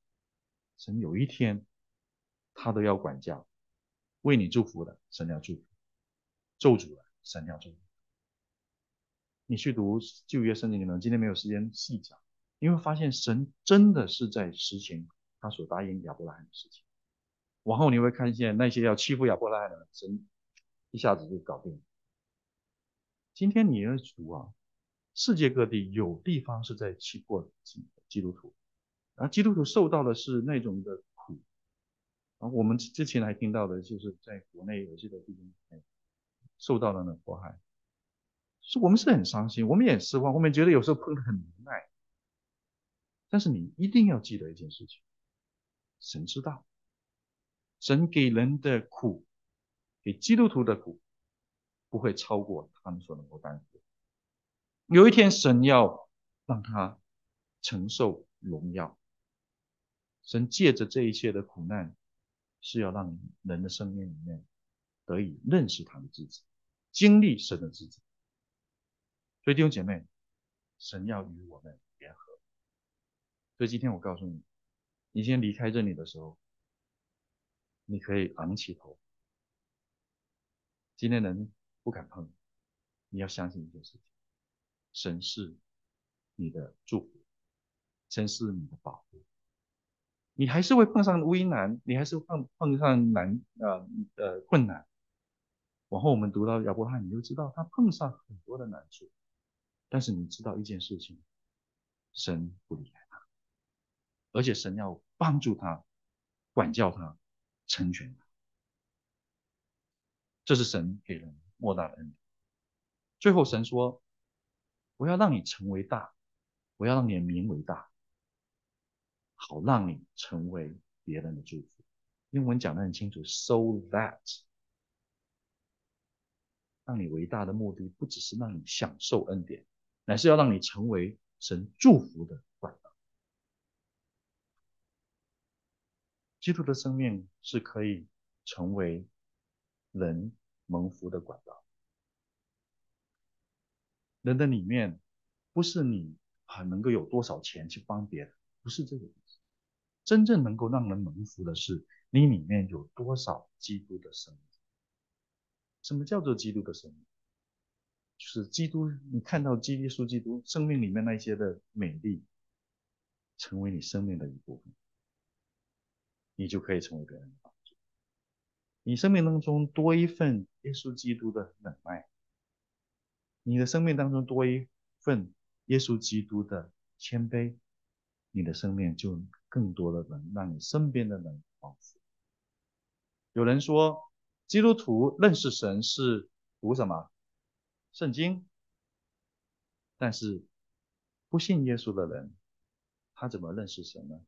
A: 神有一天他都要管教，为你祝福的，神要祝福；咒诅的，神要咒。你去读旧约圣经里面，今天没有时间细讲，你会发现神真的是在实行他所答应亚伯拉罕的事情。往后你会看见那些要欺负亚伯拉罕的神。一下子就搞定。今天你要读啊，世界各地有地方是在欺负基基督徒，然后基督徒受到的是那种的苦。然后，我们之前还听到的就是在国内有些的弟兄受到了那迫害，是我们是很伤心，我们也失望，我们觉得有时候碰得很无奈。但是你一定要记得一件事情：神知道，神给人的苦，给基督徒的苦，不会超过他们所能够担负。有一天，神要让他承受荣耀。神借着这一切的苦难，是要让人的生命里面得以认识他的自己，经历神的自己。所以弟兄姐妹，神要与我们联合。所以今天我告诉你，你先离开这里的时候，你可以昂起头。今天人不敢碰，你要相信一件事情。神是你的祝福，神是你的保护。你还是会碰上危难，你还是碰碰上难呃呃困难。往后我们读到亚伯拉罕，你就知道他碰上很多的难处，但是你知道一件事情，神不离开他，而且神要帮助他，管教他，成全他。这是神给人莫大的恩典。最后神说。我要让你成为大，我要让你的名为大，好让你成为别人的祝福。英文讲得很清楚，so that，让你伟大的目的不只是让你享受恩典，乃是要让你成为神祝福的管道。基督的生命是可以成为人蒙福的管道。人的里面，不是你啊能够有多少钱去帮别人，不是这个意思。真正能够让人蒙福的是，你里面有多少基督的生命。什么叫做基督的生命？就是基督，你看到基督、基督生命里面那些的美丽，成为你生命的一部分，你就可以成为别人的帮。你生命当中多一份耶稣基督的忍耐。你的生命当中多一份耶稣基督的谦卑，你的生命就更多的人让你身边的人。有人说，基督徒认识神是读什么圣经，但是不信耶稣的人，他怎么认识神呢？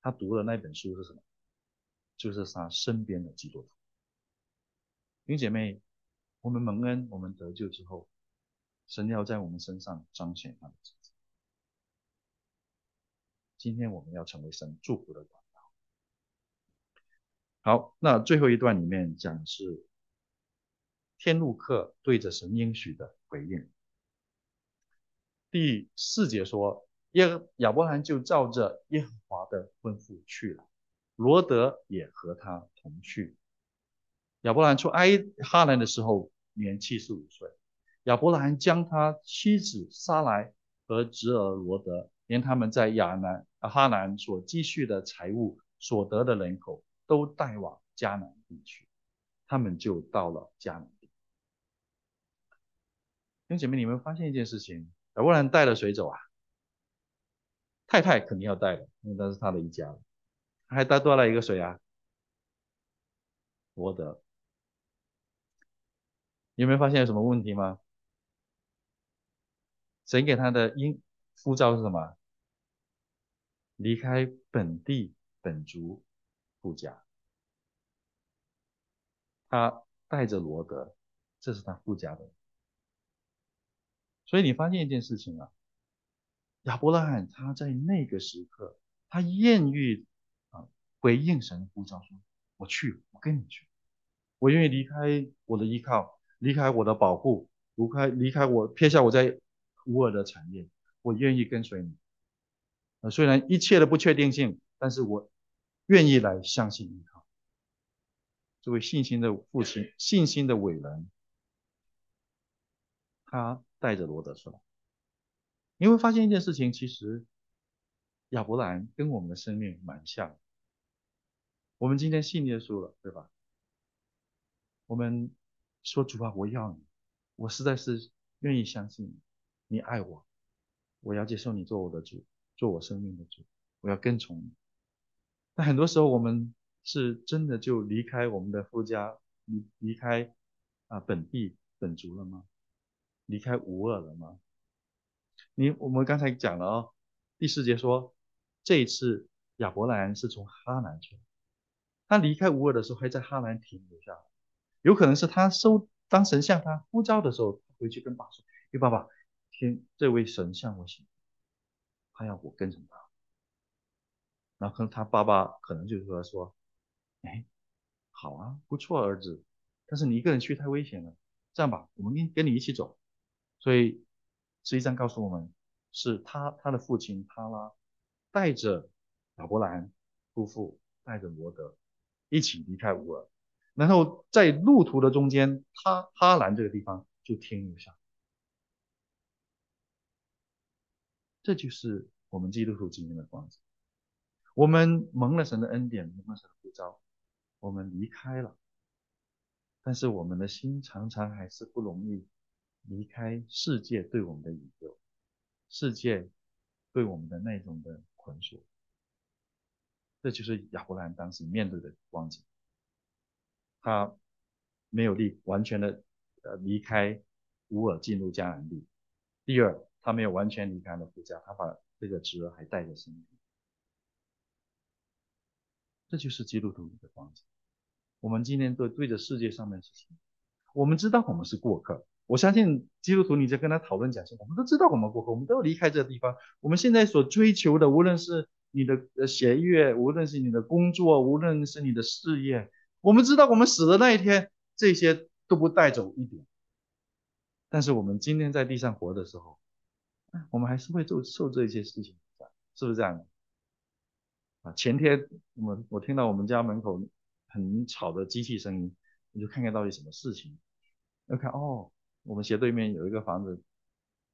A: 他读的那本书是什么？就是他身边的基督徒。弟兄姐妹，我们蒙恩，我们得救之后。神要在我们身上彰显他的自己。今天我们要成为神祝福的管道。好，那最后一段里面讲的是天路客对着神应许的回应。第四节说，耶亚伯兰就照着耶和华的吩咐去了，罗德也和他同去。亚伯兰出埃哈兰的时候年七十五岁。亚伯兰将他妻子撒来和侄儿罗德，连他们在亚南哈南所积蓄的财物、所得的人口，都带往迦南地区。他们就到了迦南地。弟兄姐妹，你们发现一件事情：亚伯兰带了谁走啊？太太肯定要带的，因为那是他的一家。还带多了一个谁啊？罗德。有没有发现有什么问题吗？神给他的应呼召是什么？离开本地本族富家，他带着罗德，这是他富家的。所以你发现一件事情啊，亚伯拉罕他在那个时刻，他愿意啊回应神的呼召，说：“我去，我跟你去，我愿意离开我的依靠，离开我的保护，离开离开我撇下我在。”无尔的产业，我愿意跟随你。啊，虽然一切的不确定性，但是我愿意来相信你。这位信心的父亲，信心的伟人，他带着罗德出来。你会发现一件事情，其实亚伯兰跟我们的生命蛮像。我们今天信耶稣了，对吧？我们说主啊，我要你，我实在是愿意相信你。你爱我，我要接受你做我的主，做我生命的主，我要跟从你。但很多时候，我们是真的就离开我们的夫家，离离开啊本地本族了吗？离开无二了吗？你我们刚才讲了哦，第四节说这一次亚伯兰是从哈兰出来，他离开乌尔的时候还在哈兰停留下，有可能是他收当神向他呼召的时候，他回去跟爸爸说：“哎，爸爸，听这位神向我行，他要我跟着他。”然后他爸爸可能就说：“说，哎，好啊，不错，儿子，但是你一个人去太危险了。这样吧，我们跟跟你一起走。”所以实际上告诉我们，是他他的父亲他拉带着亚伯兰夫妇带着罗德一起离开乌尔，然后在路途的中间，他哈兰这个地方就停一下。这就是我们基督徒今天的光景。我们蒙了神的恩典，蒙了神的呼召，我们离开了，但是我们的心常常还是不容易离开世界对我们的引诱，世界对我们的那种的捆锁。这就是亚伯兰当时面对的光景。他没有离完全的呃离开乌尔进入迦南地。第二，他没有完全离开了夫家，他把这个侄儿还带着身边。这就是基督徒的光景。我们今天都对着世界上面事情，我们知道我们是过客。我相信基督徒，你在跟他讨论讲说，我们都知道我们过客，我们都要离开这个地方。我们现在所追求的，无论是你的呃学业，无论是你的工作，无论是你的事业，我们知道我们死的那一天，这些都不带走一点。但是我们今天在地上活的时候，我们还是会受受这些事情，是不是这样？啊，前天我我听到我们家门口很吵的机器声音，我就看看到底什么事情。要看哦，我们斜对面有一个房子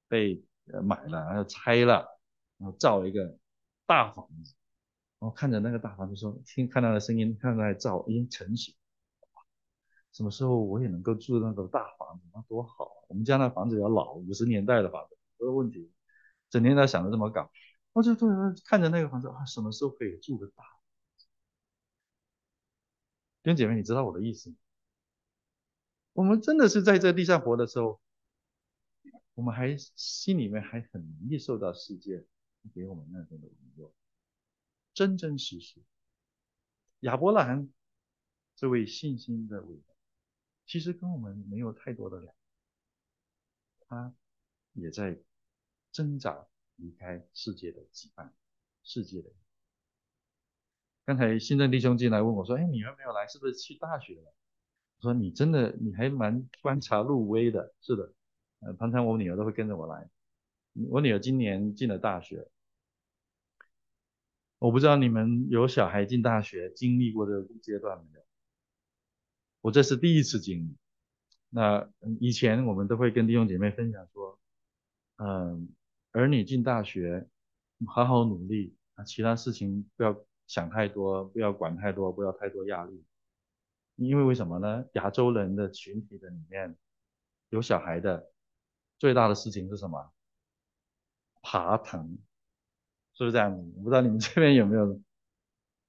A: 被呃买了，然后拆了，然后造了一个大房子。然后看着那个大房子说，听看到的声音，看到在造，已经成型。什么时候我也能够住那个大房子，那多好！我们家那房子要老，五十年代的房子，没有问题。整天在想着这么搞。我就突然看着那个房子啊，什么时候可以住个大？弟兄姐妹，你知道我的意思？我们真的是在这地上活的时候，我们还心里面还很容易受到世界给我们那种的引诱，真真实实。亚伯兰这位信心的伟人，其实跟我们没有太多的两，他也在挣扎。离开世界的羁绊，世界的。刚才新政弟兄进来问我说：“哎，你们没有来，是不是去大学了？”我说：“你真的，你还蛮观察入微的。”是的，呃，常常我女儿都会跟着我来。我女儿今年进了大学，我不知道你们有小孩进大学经历过这个阶段没有？我这是第一次经历。那以前我们都会跟弟兄姐妹分享说，嗯。儿女进大学，好好努力啊！其他事情不要想太多，不要管太多，不要太多压力。因为为什么呢？亚洲人的群体的里面，有小孩的，最大的事情是什么？爬藤，是不是这样子？我不知道你们这边有没有？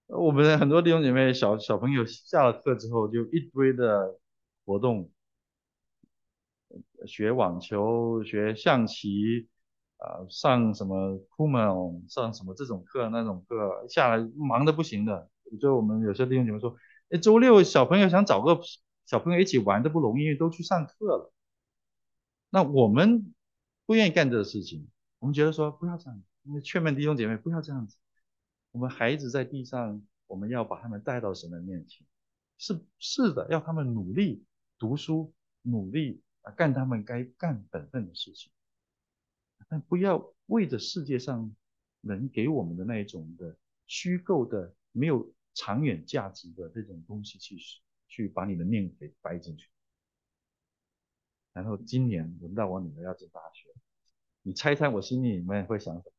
A: 我们很多弟兄姐妹，小小朋友下了课之后，就一堆的活动，学网球，学象棋。啊，上什么库门，上什么这种课那种课，下来忙的不行的。就我们有些弟兄姐妹说，哎，周六小朋友想找个小朋友一起玩都不容易，都去上课了。那我们不愿意干这个事情，我们觉得说不要这样，劝勉弟兄姐妹不要这样子。我们孩子在地上，我们要把他们带到神的面前，是是的，要他们努力读书，努力啊干他们该干本分的事情。但不要为着世界上能给我们的那一种的虚构的、没有长远价值的这种东西去去把你的命给掰进去。然后今年轮到我女儿要进大学，你猜猜我心里面会想什么？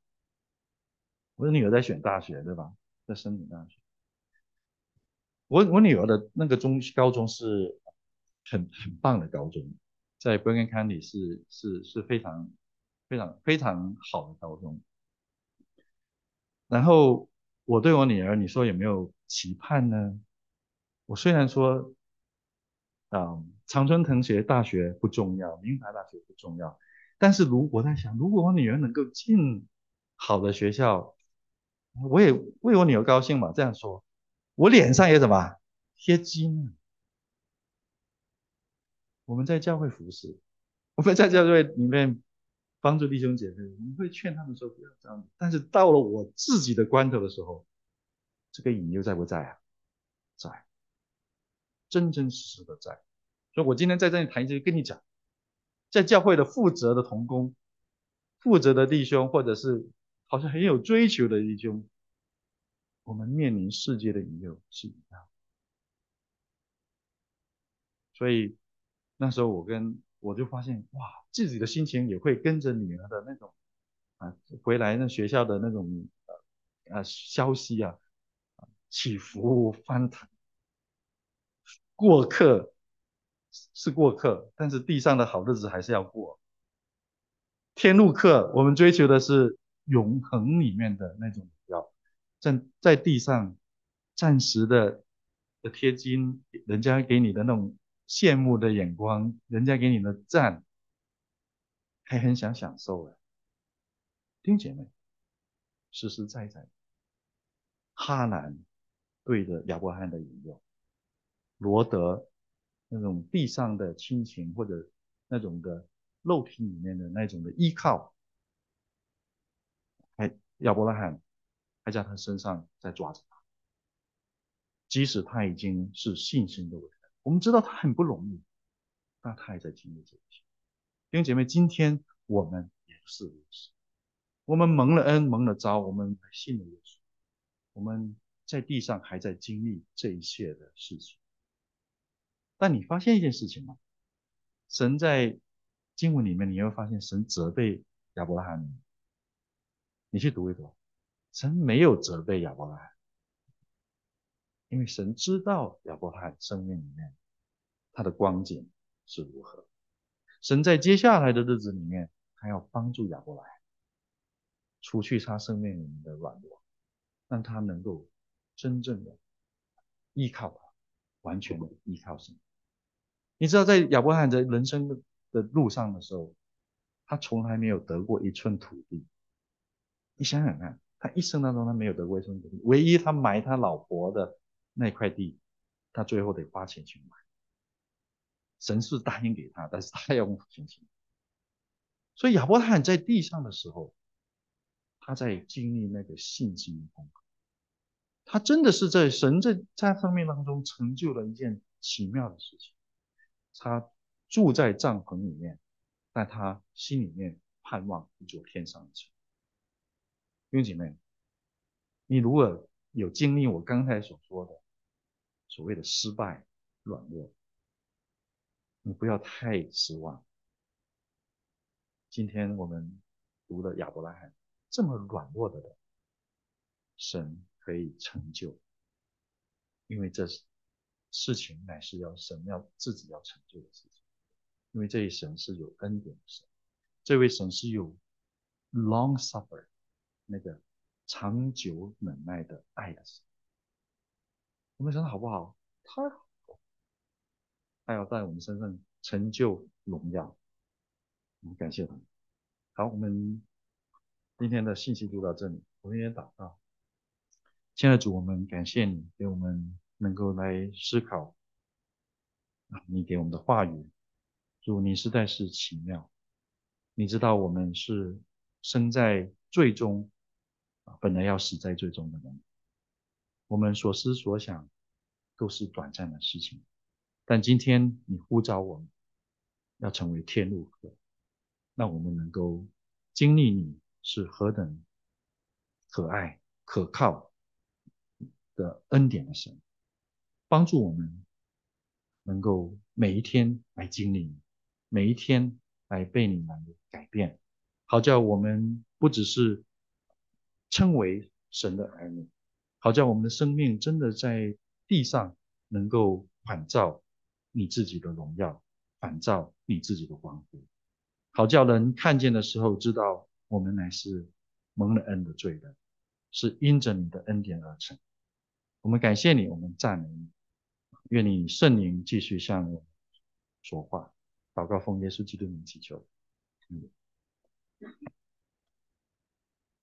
A: 我女儿在选大学，对吧？在申请大学。我我女儿的那个中高中是很很棒的高中，在 Bergen County 是是是非常。非常非常好的高中，然后我对我女儿，你说有没有期盼呢？我虽然说，啊，常春藤学大学不重要，名牌大学不重要，但是如我在想，如果我女儿能够进好的学校，我也为我女儿高兴嘛，这样说，我脸上也什么贴金？我们在教会服侍，我们在教会里面帮助弟兄姐妹，我们会劝他们说不要这样。但是到了我自己的关头的时候，这个引诱在不在啊？在，真真实实的在。所以我今天在这里谈一些，跟你讲，在教会的负责的同工、负责的弟兄，或者是好像很有追求的弟兄，我们面临世界的引诱是一样。所以。那时候我跟我就发现哇，自己的心情也会跟着女儿的那种啊，回来那学校的那种呃呃消息啊，起伏翻腾。过客是过客，但是地上的好日子还是要过。天路客，我们追求的是永恒里面的那种要在在地上暂时的的贴金，人家给你的那种。羡慕的眼光，人家给你的赞，还很想享受哎。弟兄姐妹，实实在在，哈兰对着亚伯拉罕的引诱，罗德那种地上的亲情或者那种的肉体里面的那种的依靠，还亚伯拉罕还在他身上在抓着他，即使他已经是信心的伟人。我们知道他很不容易，但他还在经历这些。弟兄姐妹，今天我们也是如此。我们蒙了恩，蒙了招，我们信了耶稣。我们在地上还在经历这一切的事情。但你发现一件事情吗？神在经文里面，你会发现神责备亚伯拉罕。你去读一读，神没有责备亚伯拉罕。因为神知道亚伯拉罕生命里面他的光景是如何，神在接下来的日子里面，他要帮助亚伯拉罕除去他生命里面的软弱，让他能够真正的依靠他，完全的依靠神。你知道，在亚伯拉罕的人生的的路上的时候，他从来没有得过一寸土地。你想想看，他一生当中他没有得过一寸土地，唯一他埋他老婆的。那块地，他最后得花钱去买。神是答应给他，但是他要用钱去。所以亚伯拉罕在地上的时候，他在经历那个信心的功课。他真的是在神在在生命当中成就了一件奇妙的事情。他住在帐篷里面，但他心里面盼望一座天上的城。弟兄姐妹，你如果有经历我刚才所说的，所谓的失败、软弱，你不要太失望。今天我们读的亚伯拉罕这么软弱的人，神可以成就，因为这事情乃是要神要自己要成就的事情，因为这一神是有恩典的神，这位神是有 long suffer 那个长久忍耐的爱的神。我们想好不好？太好，他要在我们身上成就荣耀。我们感谢他。好，我们今天的信息就到这里。我们也祷告，亲爱的主，我们感谢你给我们能够来思考，你给我们的话语。主，你实在是奇妙。你知道我们是生在最终本来要死在最终的人。我们所思所想都是短暂的事情，但今天你呼召我们要成为天路客，让我们能够经历你是何等可爱、可靠的恩典的神，帮助我们能够每一天来经历你，每一天来被你来改变，好叫我们不只是称为神的儿女。好叫我们的生命真的在地上能够反照你自己的荣耀，反照你自己的光辉。好叫人看见的时候知道我们乃是蒙了恩的罪人，是因着你的恩典而成。我们感谢你，我们赞美你。愿你圣灵继续向我说话。祷告奉耶稣基督名祈求。嗯。